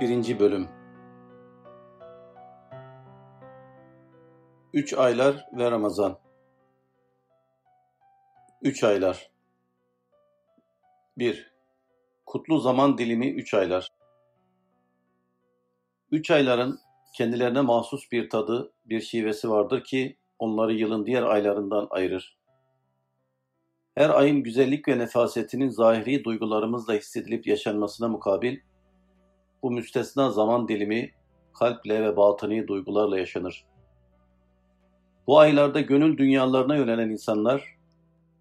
1. Bölüm Üç Aylar ve Ramazan Üç Aylar 1. Kutlu zaman dilimi üç aylar. Üç ayların kendilerine mahsus bir tadı, bir şivesi vardır ki onları yılın diğer aylarından ayırır. Her ayın güzellik ve nefasetinin zahiri duygularımızla hissedilip yaşanmasına mukabil, bu müstesna zaman dilimi kalple ve batıni duygularla yaşanır. Bu aylarda gönül dünyalarına yönelen insanlar,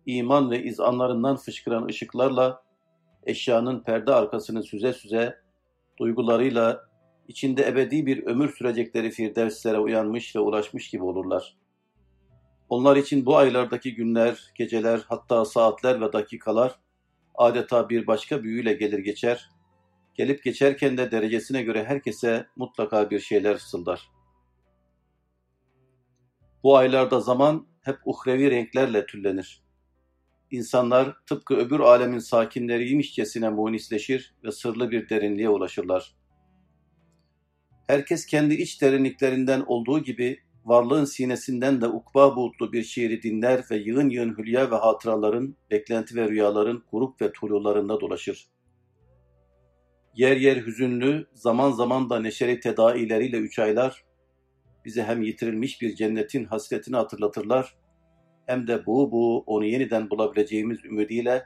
iman ve izanlarından fışkıran ışıklarla eşyanın perde arkasını süze süze, duygularıyla içinde ebedi bir ömür sürecekleri firdevslere uyanmış ve ulaşmış gibi olurlar. Onlar için bu aylardaki günler, geceler, hatta saatler ve dakikalar adeta bir başka büyüyle gelir geçer, gelip geçerken de derecesine göre herkese mutlaka bir şeyler fısıldar. Bu aylarda zaman hep uhrevi renklerle tüllenir. İnsanlar tıpkı öbür alemin sakinleriymişçesine munisleşir ve sırlı bir derinliğe ulaşırlar. Herkes kendi iç derinliklerinden olduğu gibi varlığın sinesinden de ukba buğutlu bir şiiri dinler ve yığın yığın hülya ve hatıraların, beklenti ve rüyaların grup ve tulularında dolaşır. Yer yer hüzünlü, zaman zaman da neşeli tedaileriyle üç aylar, bize hem yitirilmiş bir cennetin hasretini hatırlatırlar, hem de bu bu onu yeniden bulabileceğimiz ümidiyle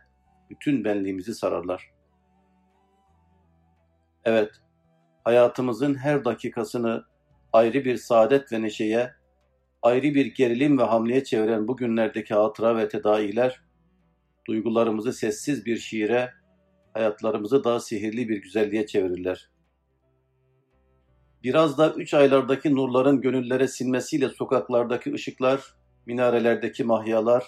bütün benliğimizi sararlar. Evet, hayatımızın her dakikasını ayrı bir saadet ve neşeye, ayrı bir gerilim ve hamleye çeviren bu günlerdeki hatıra ve tedailer, duygularımızı sessiz bir şiire, hayatlarımızı daha sihirli bir güzelliğe çevirirler. Biraz da üç aylardaki nurların gönüllere sinmesiyle sokaklardaki ışıklar, minarelerdeki mahyalar,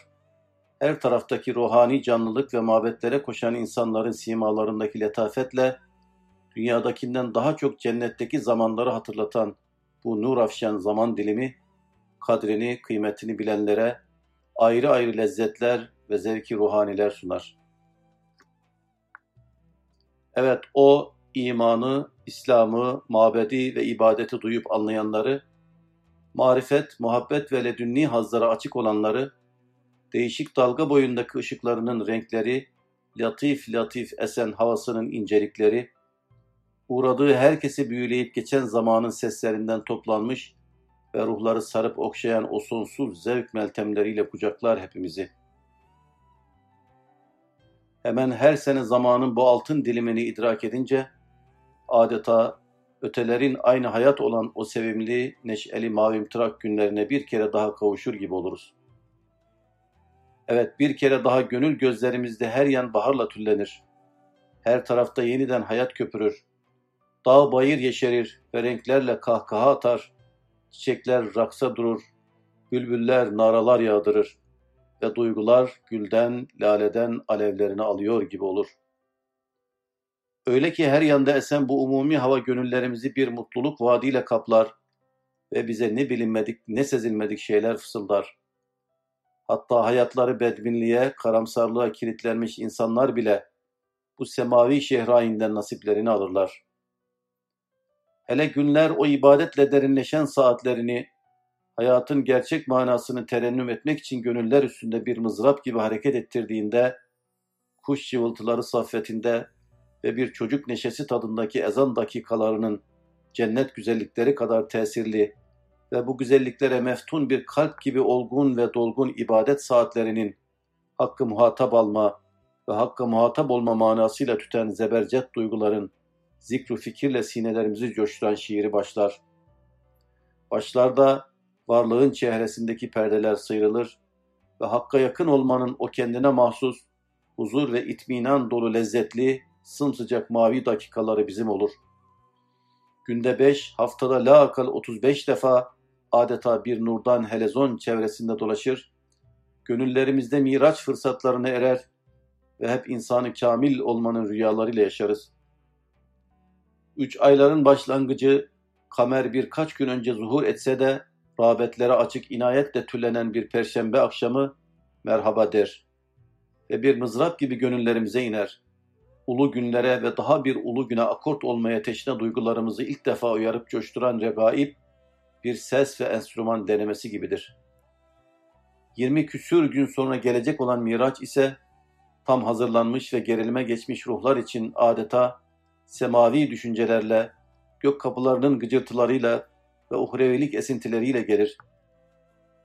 her taraftaki ruhani canlılık ve mabetlere koşan insanların simalarındaki letafetle, dünyadakinden daha çok cennetteki zamanları hatırlatan bu nur afşan zaman dilimi, kadrini, kıymetini bilenlere ayrı ayrı lezzetler ve zevki ruhaniler sunar. Evet, o imanı, İslam'ı, mabedi ve ibadeti duyup anlayanları marifet, muhabbet ve ledünni hazlara açık olanları, değişik dalga boyundaki ışıklarının renkleri, latif latif esen havasının incelikleri, uğradığı herkesi büyüleyip geçen zamanın seslerinden toplanmış ve ruhları sarıp okşayan o sonsuz zevk meltemleriyle kucaklar hepimizi. Hemen her sene zamanın bu altın dilimini idrak edince, adeta ötelerin aynı hayat olan o sevimli, neşeli mavimtırak günlerine bir kere daha kavuşur gibi oluruz. Evet bir kere daha gönül gözlerimizde her yan baharla tüllenir. Her tarafta yeniden hayat köpürür. Dağ bayır yeşerir ve renklerle kahkaha atar. Çiçekler raksa durur. Bülbüller naralar yağdırır. Ve duygular gülden, laleden alevlerini alıyor gibi olur.'' Öyle ki her yanda esen bu umumi hava gönüllerimizi bir mutluluk vaadiyle kaplar ve bize ne bilinmedik ne sezilmedik şeyler fısıldar. Hatta hayatları bedbinliğe, karamsarlığa kilitlenmiş insanlar bile bu semavi şehrayinden nasiplerini alırlar. Hele günler o ibadetle derinleşen saatlerini, hayatın gerçek manasını terennüm etmek için gönüller üstünde bir mızrap gibi hareket ettirdiğinde, kuş cıvıltıları saffetinde ve bir çocuk neşesi tadındaki ezan dakikalarının cennet güzellikleri kadar tesirli ve bu güzelliklere meftun bir kalp gibi olgun ve dolgun ibadet saatlerinin hakkı muhatap alma ve hakkı muhatap olma manasıyla tüten zebercet duyguların zikru fikirle sinelerimizi coşturan şiiri başlar. Başlarda varlığın çehresindeki perdeler sıyrılır ve hakka yakın olmanın o kendine mahsus huzur ve itminan dolu lezzetli sımsıcak mavi dakikaları bizim olur. Günde beş, haftada la akal 35 defa adeta bir nurdan helezon çevresinde dolaşır, gönüllerimizde miraç fırsatlarını erer ve hep insanı kamil olmanın rüyalarıyla yaşarız. Üç ayların başlangıcı kamer birkaç gün önce zuhur etse de rağbetlere açık inayetle tüllenen bir perşembe akşamı merhaba der ve bir mızrap gibi gönüllerimize iner ulu günlere ve daha bir ulu güne akort olmaya teşne duygularımızı ilk defa uyarıp coşturan regaib, bir ses ve enstrüman denemesi gibidir. 20 küsür gün sonra gelecek olan Miraç ise tam hazırlanmış ve gerilime geçmiş ruhlar için adeta semavi düşüncelerle, gök kapılarının gıcırtılarıyla ve uhrevilik esintileriyle gelir.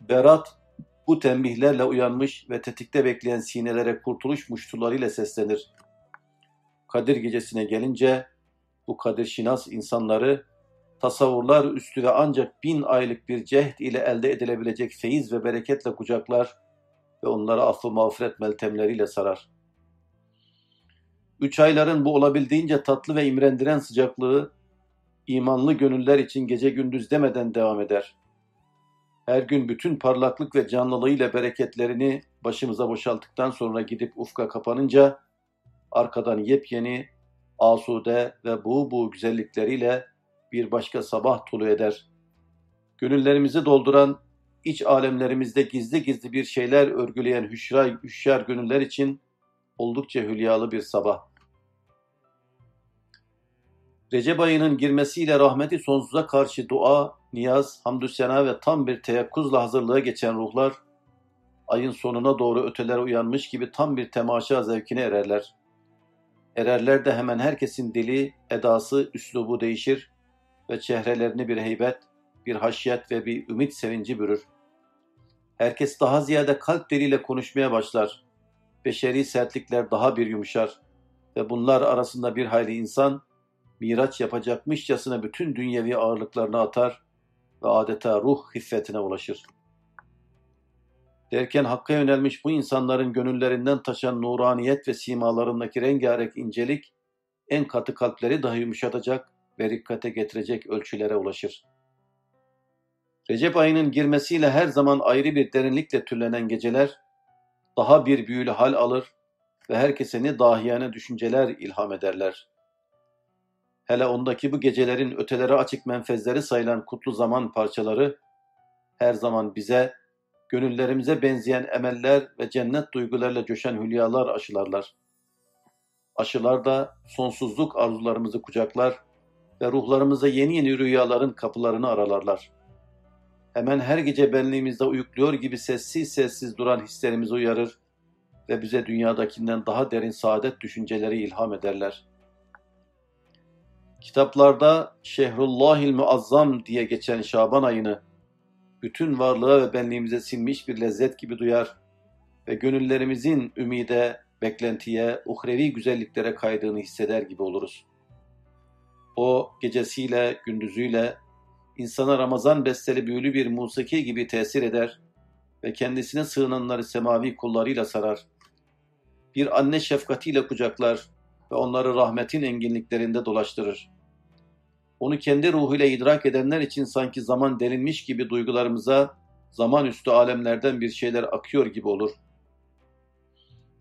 Berat bu tembihlerle uyanmış ve tetikte bekleyen sinelere kurtuluş muştularıyla seslenir. Kadir gecesine gelince bu kadir şinas insanları tasavvurlar üstü ve ancak bin aylık bir cehd ile elde edilebilecek feyiz ve bereketle kucaklar ve onları affı mağfiret meltemleriyle sarar. Üç ayların bu olabildiğince tatlı ve imrendiren sıcaklığı imanlı gönüller için gece gündüz demeden devam eder. Her gün bütün parlaklık ve canlılığıyla bereketlerini başımıza boşalttıktan sonra gidip ufka kapanınca arkadan yepyeni, asude ve bu bu güzellikleriyle bir başka sabah tulu eder. Gönüllerimizi dolduran, iç alemlerimizde gizli gizli bir şeyler örgüleyen hüşra, hüşyar gönüller için oldukça hülyalı bir sabah. Recep ayının girmesiyle rahmeti sonsuza karşı dua, niyaz, hamdü sena ve tam bir teyakkuzla hazırlığa geçen ruhlar, ayın sonuna doğru ötelere uyanmış gibi tam bir temaşa zevkine ererler. Ererler de hemen herkesin dili, edası, üslubu değişir ve çehrelerini bir heybet, bir haşyet ve bir ümit sevinci bürür. Herkes daha ziyade kalp diliyle konuşmaya başlar. Beşeri sertlikler daha bir yumuşar ve bunlar arasında bir hayli insan miraç yapacakmışçasına bütün dünyevi ağırlıklarını atar ve adeta ruh hiffetine ulaşır. Derken Hakk'a yönelmiş bu insanların gönüllerinden taşan nuraniyet ve simalarındaki rengarenk incelik, en katı kalpleri dahi yumuşatacak ve rikkate getirecek ölçülere ulaşır. Recep ayının girmesiyle her zaman ayrı bir derinlikle türlenen geceler, daha bir büyülü hal alır ve herkese ne dahiyane düşünceler ilham ederler. Hele ondaki bu gecelerin öteleri açık menfezleri sayılan kutlu zaman parçaları her zaman bize, gönüllerimize benzeyen emeller ve cennet duygularla coşan hülyalar aşılarlar. Aşılar da sonsuzluk arzularımızı kucaklar ve ruhlarımıza yeni yeni rüyaların kapılarını aralarlar. Hemen her gece benliğimizde uyukluyor gibi sessiz sessiz duran hislerimizi uyarır ve bize dünyadakinden daha derin saadet düşünceleri ilham ederler.'' Kitaplarda Şehrullahil Muazzam diye geçen Şaban ayını bütün varlığa ve benliğimize sinmiş bir lezzet gibi duyar ve gönüllerimizin ümide, beklentiye, uhrevi güzelliklere kaydığını hisseder gibi oluruz. O gecesiyle, gündüzüyle insana Ramazan besteli büyülü bir musiki gibi tesir eder ve kendisine sığınanları semavi kullarıyla sarar. Bir anne şefkatiyle kucaklar, ve onları rahmetin enginliklerinde dolaştırır. Onu kendi ruhuyla idrak edenler için sanki zaman derinmiş gibi duygularımıza zaman üstü alemlerden bir şeyler akıyor gibi olur.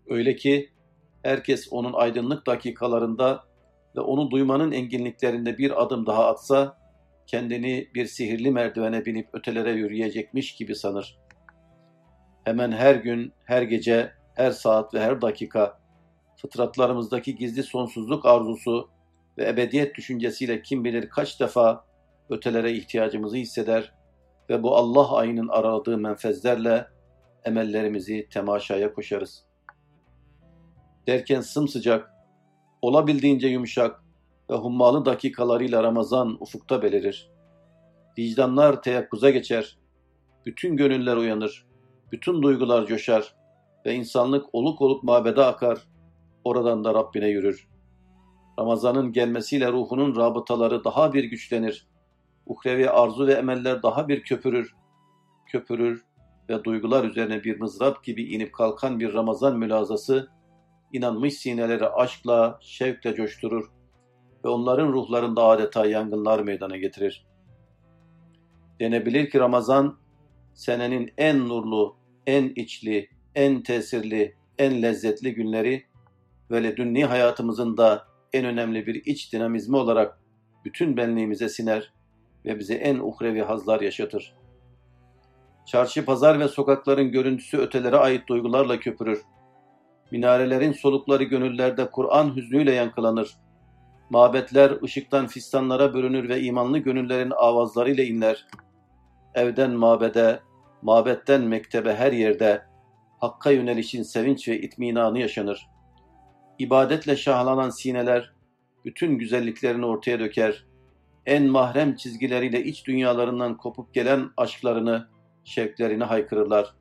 Öyle ki herkes onun aydınlık dakikalarında ve onu duymanın enginliklerinde bir adım daha atsa kendini bir sihirli merdivene binip ötelere yürüyecekmiş gibi sanır. Hemen her gün, her gece, her saat ve her dakika fıtratlarımızdaki gizli sonsuzluk arzusu ve ebediyet düşüncesiyle kim bilir kaç defa ötelere ihtiyacımızı hisseder ve bu Allah ayının aradığı menfezlerle emellerimizi temaşaya koşarız. Derken sımsıcak, olabildiğince yumuşak ve hummalı dakikalarıyla Ramazan ufukta belirir. Vicdanlar teyakkuza geçer, bütün gönüller uyanır, bütün duygular coşar ve insanlık oluk oluk mabede akar Oradan da Rabbine yürür. Ramazanın gelmesiyle ruhunun rabıtaları daha bir güçlenir. Uhrevi arzu ve emeller daha bir köpürür. Köpürür ve duygular üzerine bir mızrap gibi inip kalkan bir Ramazan mülazası, inanmış sineleri aşkla, şevkle coşturur ve onların ruhlarında adeta yangınlar meydana getirir. Denebilir ki Ramazan, senenin en nurlu, en içli, en tesirli, en lezzetli günleri ve dünni hayatımızın da en önemli bir iç dinamizmi olarak bütün benliğimize siner ve bize en uhrevi hazlar yaşatır. Çarşı, pazar ve sokakların görüntüsü ötelere ait duygularla köpürür. Minarelerin solukları gönüllerde Kur'an hüznüyle yankılanır. Mabetler ışıktan fistanlara bürünür ve imanlı gönüllerin avazlarıyla inler. Evden mabede, mabetten mektebe her yerde Hakk'a yönelişin sevinç ve itminanı yaşanır. İbadetle şahlanan sineler bütün güzelliklerini ortaya döker. En mahrem çizgileriyle iç dünyalarından kopup gelen aşklarını, şevklerini haykırırlar.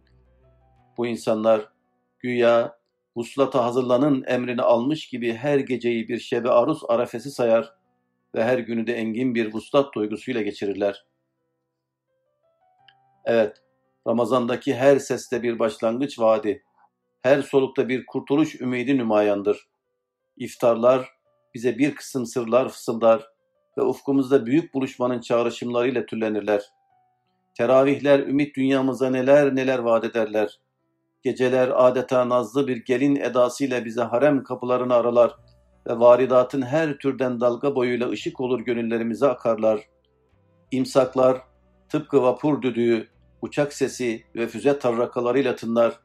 Bu insanlar güya vuslata hazırlanın emrini almış gibi her geceyi bir şebe aruz arefesi sayar ve her günü de engin bir vuslat duygusuyla geçirirler. Evet, Ramazandaki her seste bir başlangıç vaadi, her solukta bir kurtuluş ümidi nümayandır. İftarlar bize bir kısım sırlar fısıldar ve ufkumuzda büyük buluşmanın çağrışımlarıyla türlenirler. Teravihler ümit dünyamıza neler neler vaat ederler. Geceler adeta nazlı bir gelin edasıyla bize harem kapılarını aralar ve varidatın her türden dalga boyuyla ışık olur gönüllerimize akarlar. İmsaklar tıpkı vapur düdüğü, uçak sesi ve füze tarrakalarıyla tınlar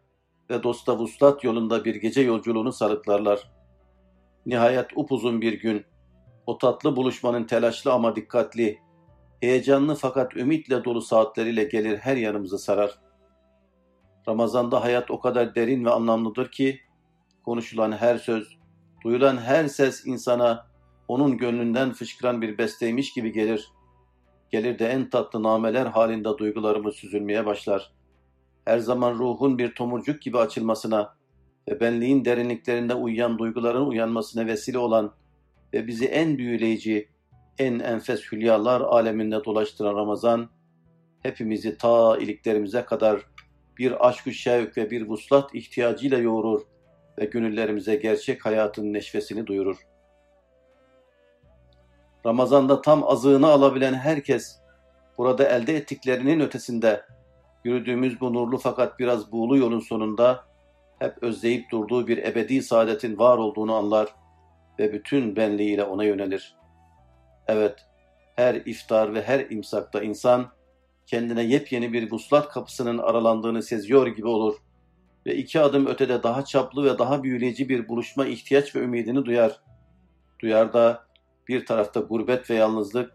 ve dosta vuslat yolunda bir gece yolculuğunu sarıklarlar. Nihayet upuzun bir gün, o tatlı buluşmanın telaşlı ama dikkatli, heyecanlı fakat ümitle dolu saatleriyle gelir her yanımızı sarar. Ramazanda hayat o kadar derin ve anlamlıdır ki, konuşulan her söz, duyulan her ses insana onun gönlünden fışkıran bir besteymiş gibi gelir. Gelir de en tatlı nameler halinde duygularımız süzülmeye başlar. Her zaman ruhun bir tomurcuk gibi açılmasına ve benliğin derinliklerinde uyuyan duyguların uyanmasına vesile olan ve bizi en büyüleyici, en enfes hülyalar aleminde dolaştıran Ramazan, hepimizi ta iliklerimize kadar bir aşk-ı şevk ve bir vuslat ihtiyacıyla yoğurur ve gönüllerimize gerçek hayatın neşvesini duyurur. Ramazanda tam azığını alabilen herkes, burada elde ettiklerinin ötesinde, yürüdüğümüz bu nurlu fakat biraz buğulu yolun sonunda, hep özleyip durduğu bir ebedi saadetin var olduğunu anlar ve bütün benliğiyle ona yönelir. Evet, her iftar ve her imsakta insan kendine yepyeni bir vuslat kapısının aralandığını seziyor gibi olur ve iki adım ötede daha çaplı ve daha büyüleyici bir buluşma ihtiyaç ve ümidini duyar. Duyar da bir tarafta gurbet ve yalnızlık,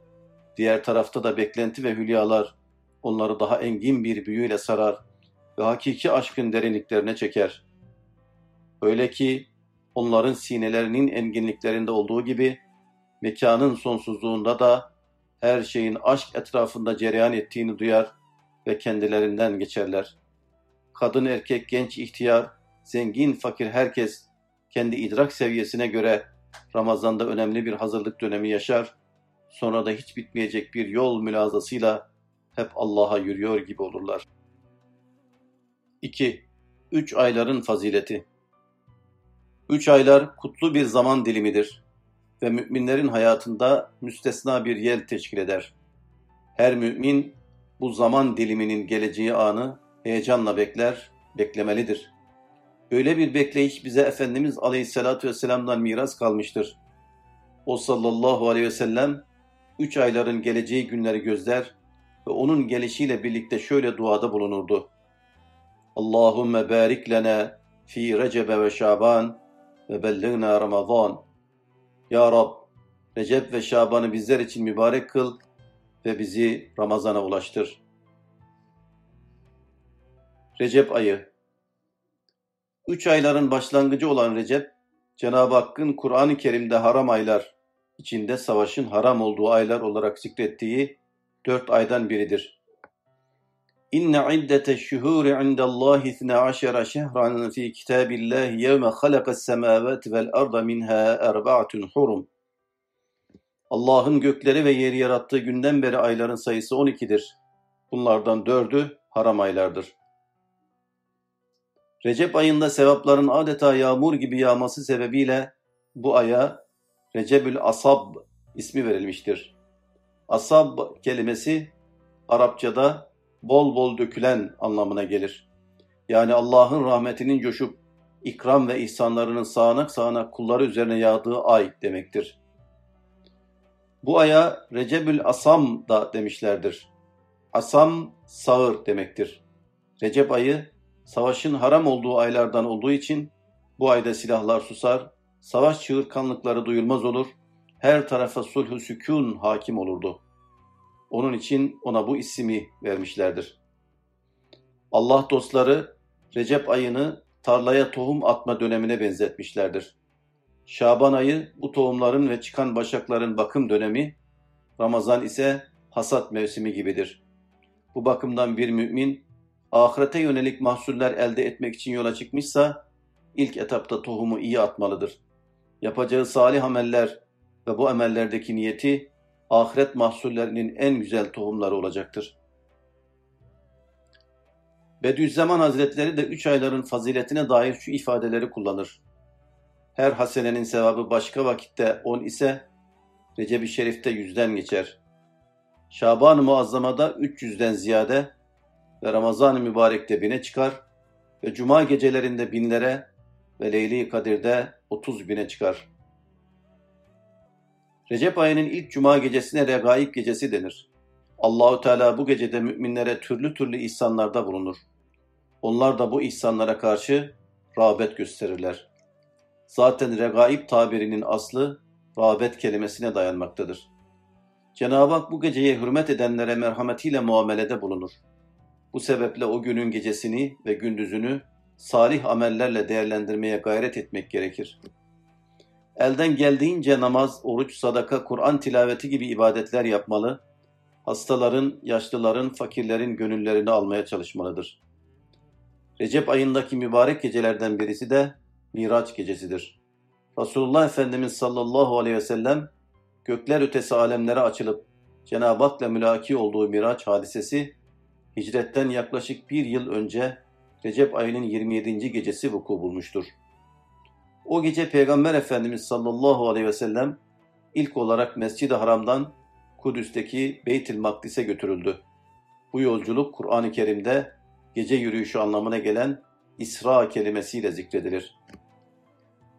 diğer tarafta da beklenti ve hülyalar onları daha engin bir büyüyle sarar ve hakiki aşkın derinliklerine çeker. Öyle ki onların sinelerinin enginliklerinde olduğu gibi mekanın sonsuzluğunda da her şeyin aşk etrafında cereyan ettiğini duyar ve kendilerinden geçerler. Kadın, erkek, genç, ihtiyar, zengin, fakir herkes kendi idrak seviyesine göre Ramazan'da önemli bir hazırlık dönemi yaşar, sonra da hiç bitmeyecek bir yol mülazasıyla hep Allah'a yürüyor gibi olurlar. 2. Üç ayların fazileti Üç aylar kutlu bir zaman dilimidir ve müminlerin hayatında müstesna bir yer teşkil eder. Her mümin bu zaman diliminin geleceği anı heyecanla bekler, beklemelidir. Öyle bir bekleyiş bize Efendimiz Aleyhisselatü Vesselam'dan miras kalmıştır. O sallallahu aleyhi ve sellem üç ayların geleceği günleri gözler ve onun gelişiyle birlikte şöyle duada bulunurdu. Allahümme barik lana fi Recebe ve Şaban ve belligna Ramazan. Ya Rab, Recep ve Şaban'ı bizler için mübarek kıl ve bizi Ramazan'a ulaştır. Recep ayı Üç ayların başlangıcı olan Recep, Cenab-ı Hakk'ın Kur'an-ı Kerim'de haram aylar, içinde savaşın haram olduğu aylar olarak zikrettiği dört aydan biridir. İnne iddete şuhuri indallahi ithne aşera şehran fi kitabillahi yevme halakas semavati vel arda minha erba'atun hurum. Allah'ın gökleri ve yeri yarattığı günden beri ayların sayısı 12'dir. Bunlardan dördü haram aylardır. Recep ayında sevapların adeta yağmur gibi yağması sebebiyle bu aya Recebül Asab ismi verilmiştir. Asab kelimesi Arapçada bol bol dökülen anlamına gelir. Yani Allah'ın rahmetinin coşup ikram ve ihsanlarının sağanak sağanak kulları üzerine yağdığı ay demektir. Bu aya Recebül Asam da demişlerdir. Asam sağır demektir. Recep ayı savaşın haram olduğu aylardan olduğu için Bu ayda silahlar susar, savaş çığırkanlıkları duyulmaz olur, her tarafa sulh sükun hakim olurdu. Onun için ona bu ismi vermişlerdir. Allah dostları Recep ayını tarlaya tohum atma dönemine benzetmişlerdir. Şaban ayı bu tohumların ve çıkan başakların bakım dönemi, Ramazan ise hasat mevsimi gibidir. Bu bakımdan bir mümin ahirete yönelik mahsuller elde etmek için yola çıkmışsa ilk etapta tohumu iyi atmalıdır. Yapacağı salih ameller ve bu amellerdeki niyeti ahiret mahsullerinin en güzel tohumları olacaktır. Bediüzzaman Hazretleri de üç ayların faziletine dair şu ifadeleri kullanır. Her hasenenin sevabı başka vakitte on ise Recep-i Şerif'te yüzden geçer. Şaban-ı Muazzama'da 300'den ziyade ve Ramazan-ı Mübarek'te bine çıkar ve Cuma gecelerinde binlere ve Leyli Kadir'de 30 bine çıkar. Recep ayının ilk Cuma gecesine Regaib gecesi denir. Allahü Teala bu gecede müminlere türlü türlü ihsanlarda bulunur. Onlar da bu ihsanlara karşı rağbet gösterirler. Zaten regaib tabirinin aslı rağbet kelimesine dayanmaktadır. Cenab-ı Hak bu geceye hürmet edenlere merhametiyle muamelede bulunur. Bu sebeple o günün gecesini ve gündüzünü salih amellerle değerlendirmeye gayret etmek gerekir. Elden geldiğince namaz, oruç, sadaka, Kur'an tilaveti gibi ibadetler yapmalı, hastaların, yaşlıların, fakirlerin gönüllerini almaya çalışmalıdır. Recep ayındaki mübarek gecelerden birisi de Miraç gecesidir. Resulullah Efendimiz sallallahu aleyhi ve sellem gökler ötesi alemlere açılıp Cenab-ı Hak'la mülaki olduğu Miraç hadisesi hicretten yaklaşık bir yıl önce Recep ayının 27. gecesi vuku bulmuştur. O gece Peygamber Efendimiz sallallahu aleyhi ve sellem ilk olarak Mescid-i Haram'dan Kudüs'teki Beytül Makdis'e götürüldü. Bu yolculuk Kur'an-ı Kerim'de gece yürüyüşü anlamına gelen İsra kelimesiyle zikredilir.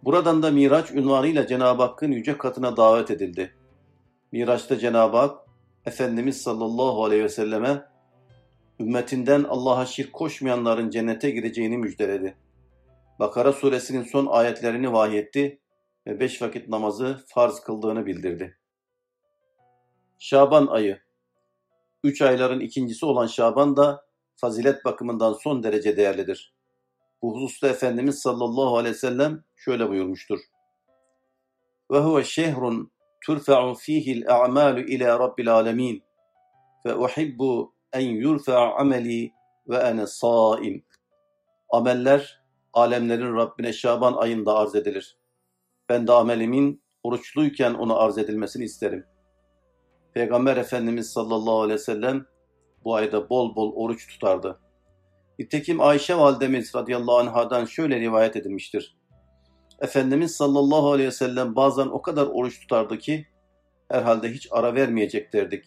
Buradan da Miraç unvanıyla Cenab-ı Hakk'ın yüce katına davet edildi. Miraç'ta Cenab-ı Hak, Efendimiz sallallahu aleyhi ve selleme ümmetinden Allah'a şirk koşmayanların cennete gireceğini müjdeledi. Bakara suresinin son ayetlerini vahyetti ve beş vakit namazı farz kıldığını bildirdi. Şaban ayı Üç ayların ikincisi olan Şaban da fazilet bakımından son derece değerlidir. Bu hususta Efendimiz sallallahu aleyhi ve sellem şöyle buyurmuştur. Ve huve şehrun turfa'u fihi'l a'malu ila rabbil alemin ve uhibbu en yurfa'a ameli ve ene saim. Ameller alemlerin Rabbine Şaban ayında arz edilir. Ben de amelimin oruçluyken ona arz edilmesini isterim. Peygamber Efendimiz sallallahu aleyhi ve sellem bu ayda bol bol oruç tutardı. Nitekim Ayşe validemiz radıyallahu anhadan şöyle rivayet edilmiştir. Efendimiz sallallahu aleyhi ve sellem bazen o kadar oruç tutardı ki herhalde hiç ara vermeyecek derdik.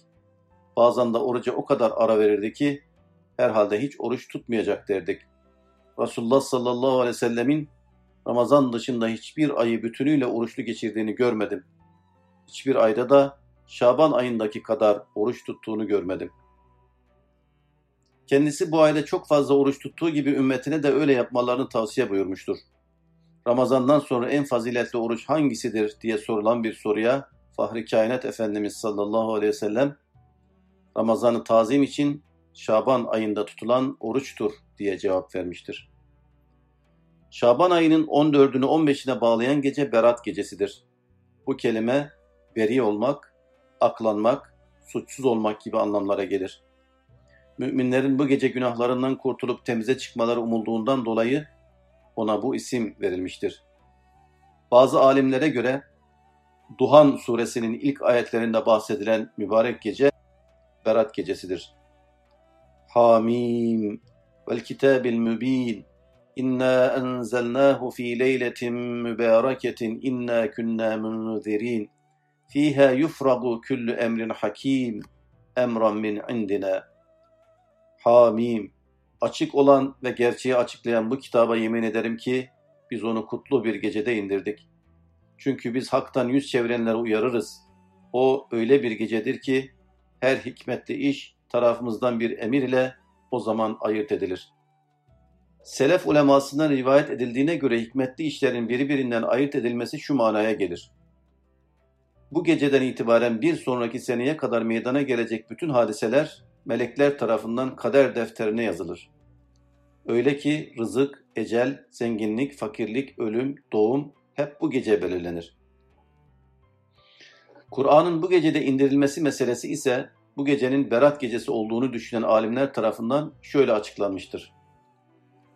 Bazen de oruca o kadar ara verirdi ki herhalde hiç oruç tutmayacak derdik. Resulullah sallallahu aleyhi ve sellemin Ramazan dışında hiçbir ayı bütünüyle oruçlu geçirdiğini görmedim. Hiçbir ayda da Şaban ayındaki kadar oruç tuttuğunu görmedim. Kendisi bu ayda çok fazla oruç tuttuğu gibi ümmetine de öyle yapmalarını tavsiye buyurmuştur. Ramazandan sonra en faziletli oruç hangisidir diye sorulan bir soruya Fahri Kainat Efendimiz sallallahu aleyhi ve sellem Ramazan'ı tazim için Şaban ayında tutulan oruçtur diye cevap vermiştir. Şaban ayının 14'ünü 15'ine bağlayan gece Berat gecesidir. Bu kelime beri olmak, aklanmak, suçsuz olmak gibi anlamlara gelir. Müminlerin bu gece günahlarından kurtulup temize çıkmaları umulduğundan dolayı ona bu isim verilmiştir. Bazı alimlere göre Duhan suresinin ilk ayetlerinde bahsedilen mübarek gece Berat gecesidir. Hamim kitabil mübin İnna enzelnahu fi leyletin mübareketin inna kunna munzirin fiha yufragu kullu emrin hakim emran min indina Hamim. Açık olan ve gerçeği açıklayan bu kitaba yemin ederim ki biz onu kutlu bir gecede indirdik. Çünkü biz haktan yüz çevirenleri uyarırız. O öyle bir gecedir ki her hikmetli iş tarafımızdan bir emir ile o zaman ayırt edilir. Selef ulemasından rivayet edildiğine göre hikmetli işlerin birbirinden ayırt edilmesi şu manaya gelir. Bu geceden itibaren bir sonraki seneye kadar meydana gelecek bütün hadiseler melekler tarafından kader defterine yazılır. Öyle ki rızık, ecel, zenginlik, fakirlik, ölüm, doğum hep bu gece belirlenir. Kur'an'ın bu gecede indirilmesi meselesi ise bu gecenin Berat gecesi olduğunu düşünen alimler tarafından şöyle açıklanmıştır.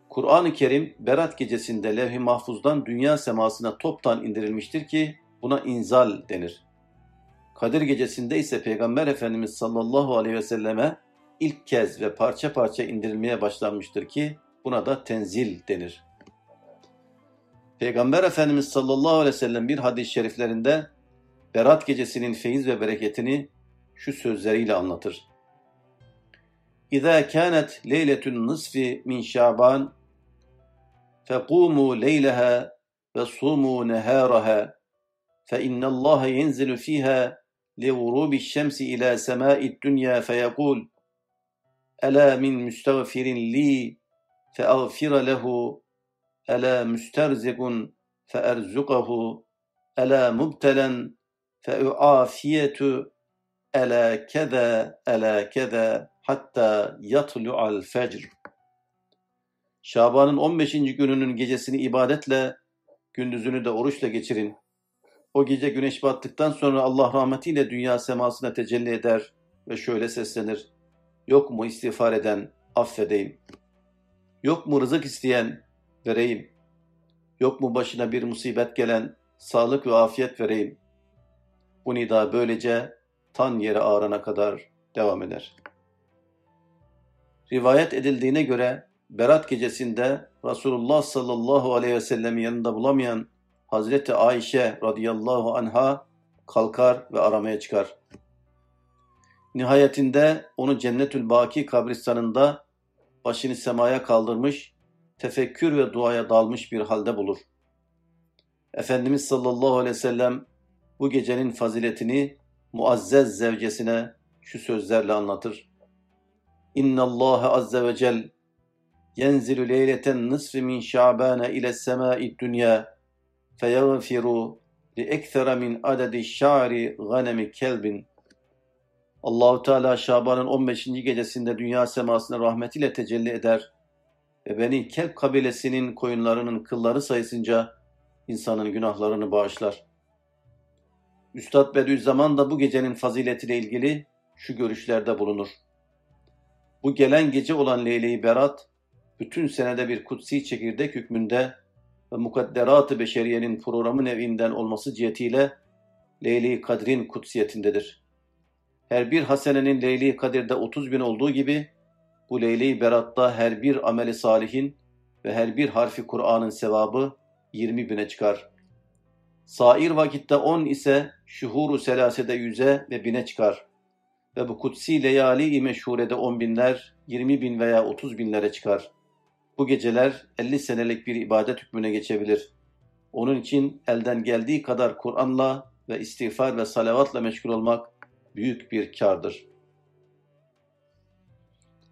Kur'an-ı Kerim Berat gecesinde levh-i mahfuzdan dünya semasına toptan indirilmiştir ki buna inzal denir. Kadir gecesinde ise Peygamber Efendimiz sallallahu aleyhi ve selleme ilk kez ve parça parça indirilmeye başlanmıştır ki buna da tenzil denir. Peygamber Efendimiz sallallahu aleyhi ve sellem bir hadis-i şeriflerinde Berat gecesinin feyiz ve bereketini şu sözleriyle anlatır. İza kanet leyletun nisfi min Şaban فقوموا ليلها وصوموا نهارها فإن الله ينزل فيها لغروب الشمس إلى سماء الدنيا فيقول ألا من مستغفر لي فأغفر له ألا مسترزق فأرزقه ألا مبتلا فأعافية Ela keda, ela keda hatta yatlu'al fecr. Şaban'ın 15. gününün gecesini ibadetle, gündüzünü de oruçla geçirin. O gece güneş battıktan sonra Allah rahmetiyle dünya semasına tecelli eder ve şöyle seslenir. Yok mu istiğfar eden, affedeyim. Yok mu rızık isteyen, vereyim. Yok mu başına bir musibet gelen, sağlık ve afiyet vereyim. Bu nida böylece tan yere ağrana kadar devam eder. Rivayet edildiğine göre Berat gecesinde Resulullah sallallahu aleyhi ve sellem'i yanında bulamayan Hazreti Ayşe radıyallahu anha kalkar ve aramaya çıkar. Nihayetinde onu Cennetül Baki kabristanında başını semaya kaldırmış, tefekkür ve duaya dalmış bir halde bulur. Efendimiz sallallahu aleyhi ve sellem bu gecenin faziletini muazzez zevcesine şu sözlerle anlatır. İnna Allah azze ve cel yenzilu leyleten nisfi min şabana ile semai dünya feyagfiru li ekthara min adedi şari ganemi kelbin. Allahu Teala Şaban'ın 15. gecesinde dünya semasına rahmetiyle tecelli eder ve Beni Kelp kabilesinin koyunlarının kılları sayısınca insanın günahlarını bağışlar.'' Üstad Bediüzzaman da bu gecenin faziletiyle ilgili şu görüşlerde bulunur. Bu gelen gece olan Leyle-i Berat, bütün senede bir kutsi çekirdek hükmünde ve mukadderat-ı beşeriyenin programı nevinden olması cihetiyle Leyli Kadir'in kutsiyetindedir. Her bir hasenenin Leyli Kadir'de 30 bin olduğu gibi bu Leyli Berat'ta her bir ameli salihin ve her bir harfi Kur'an'ın sevabı 20 bine çıkar. Sair vakitte 10 ise şuhuru selasede yüze ve bine çıkar. Ve bu kutsi leyali-i meşhurede 10 binler, 20 bin veya 30 binlere çıkar. Bu geceler 50 senelik bir ibadet hükmüne geçebilir. Onun için elden geldiği kadar Kur'an'la ve istiğfar ve salavatla meşgul olmak büyük bir kardır.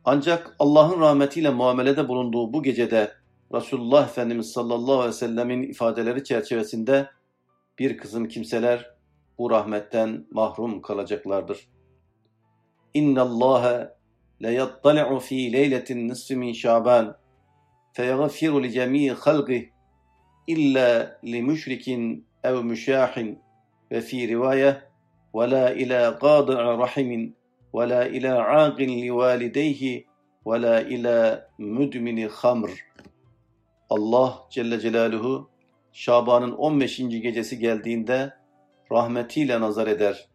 Ancak Allah'ın rahmetiyle muamelede bulunduğu bu gecede Resulullah Efendimiz sallallahu aleyhi ve sellemin ifadeleri çerçevesinde bir kısım kimseler bu rahmetten mahrum kalacaklardır. İnna Allaha la yattali'u fi leyletin nisfi min Şaban feyaghfiru li cemii halqi illa li müşrikin ev müşahin ve fi rivaye ve la ila qadi'a rahimin ve la ila aqil li valideyhi ve la ila müdmini hamr. Allah Celle Celaluhu Şaban'ın 15. gecesi geldiğinde rahmetiyle nazar eder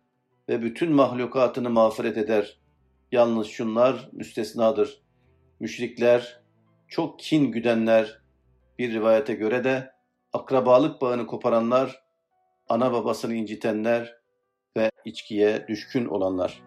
ve bütün mahlukatını mağfiret eder. Yalnız şunlar müstesnadır. Müşrikler, çok kin güdenler, bir rivayete göre de akrabalık bağını koparanlar, ana babasını incitenler ve içkiye düşkün olanlar.